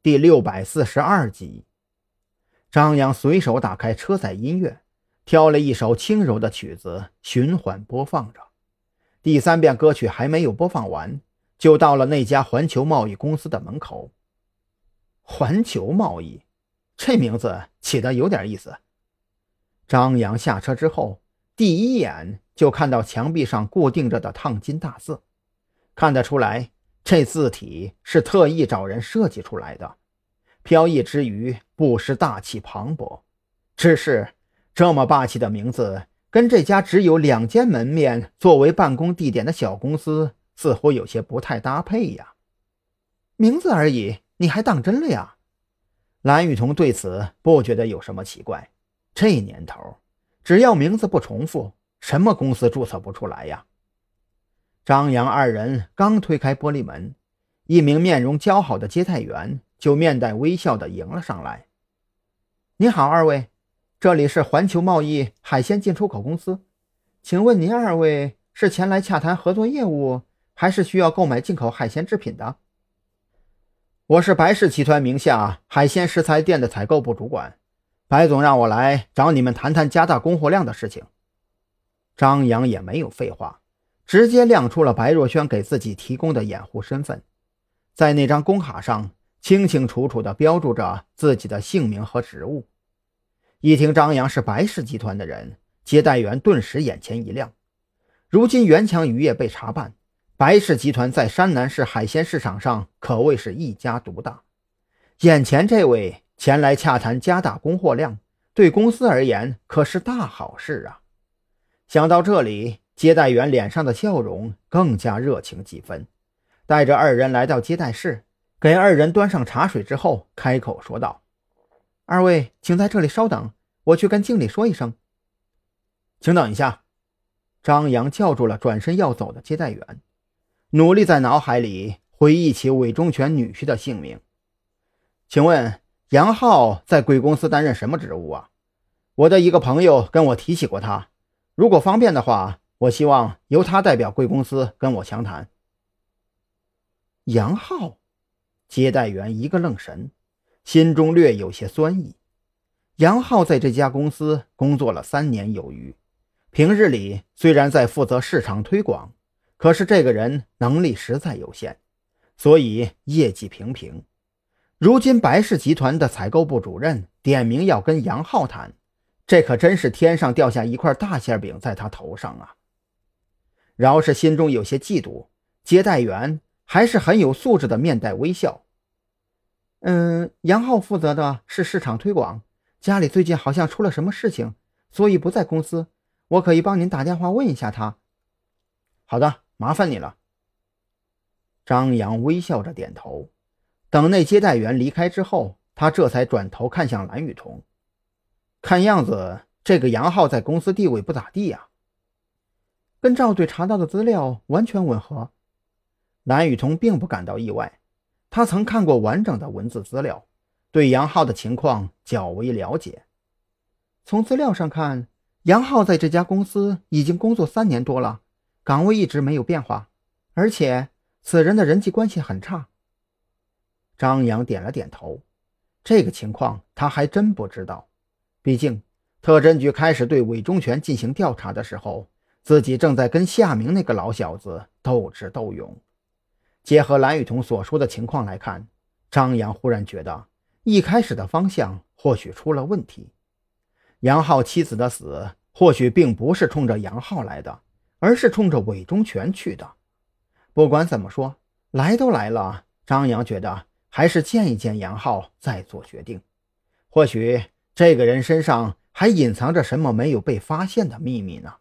第六百四十二集。张扬随手打开车载音乐，挑了一首轻柔的曲子，循环播放着。第三遍歌曲还没有播放完，就到了那家环球贸易公司的门口。环球贸易，这名字起的有点意思。张扬下车之后，第一眼就看到墙壁上固定着的烫金大字，看得出来。这字体是特意找人设计出来的，飘逸之余不失大气磅礴。只是这么霸气的名字，跟这家只有两间门面作为办公地点的小公司似乎有些不太搭配呀。名字而已，你还当真了呀？蓝雨桐对此不觉得有什么奇怪。这年头，只要名字不重复，什么公司注册不出来呀？张扬二人刚推开玻璃门，一名面容姣好的接待员就面带微笑地迎了上来。“你好，二位，这里是环球贸易海鲜进出口公司，请问您二位是前来洽谈合作业务，还是需要购买进口海鲜制品的？”“我是白氏集团名下海鲜食材店的采购部主管，白总让我来找你们谈谈加大供货量的事情。”张扬也没有废话。直接亮出了白若萱给自己提供的掩护身份，在那张工卡上清清楚楚地标注着自己的姓名和职务。一听张扬是白氏集团的人，接待员顿时眼前一亮。如今元强渔业被查办，白氏集团在山南市海鲜市场上可谓是一家独大。眼前这位前来洽谈加大供货量，对公司而言可是大好事啊！想到这里。接待员脸上的笑容更加热情几分，带着二人来到接待室，给二人端上茶水之后，开口说道：“二位，请在这里稍等，我去跟经理说一声。”请等一下，张扬叫住了转身要走的接待员，努力在脑海里回忆起韦忠全女婿的姓名。请问杨浩在贵公司担任什么职务啊？我的一个朋友跟我提起过他，如果方便的话。我希望由他代表贵公司跟我详谈。杨浩，接待员一个愣神，心中略有些酸意。杨浩在这家公司工作了三年有余，平日里虽然在负责市场推广，可是这个人能力实在有限，所以业绩平平。如今白氏集团的采购部主任点名要跟杨浩谈，这可真是天上掉下一块大馅饼在他头上啊！饶是心中有些嫉妒，接待员还是很有素质的，面带微笑。嗯，杨浩负责的是市场推广，家里最近好像出了什么事情，所以不在公司。我可以帮您打电话问一下他。好的，麻烦你了。张扬微笑着点头。等那接待员离开之后，他这才转头看向蓝雨桐。看样子，这个杨浩在公司地位不咋地呀。跟赵队查到的资料完全吻合，蓝雨桐并不感到意外。他曾看过完整的文字资料，对杨浩的情况较为了解。从资料上看，杨浩在这家公司已经工作三年多了，岗位一直没有变化，而且此人的人际关系很差。张扬点了点头，这个情况他还真不知道。毕竟，特侦局开始对韦忠权进行调查的时候。自己正在跟夏明那个老小子斗智斗勇，结合蓝雨桐所说的情况来看，张扬忽然觉得一开始的方向或许出了问题。杨浩妻子的死或许并不是冲着杨浩来的，而是冲着韦忠全去的。不管怎么说，来都来了，张扬觉得还是见一见杨浩再做决定。或许这个人身上还隐藏着什么没有被发现的秘密呢？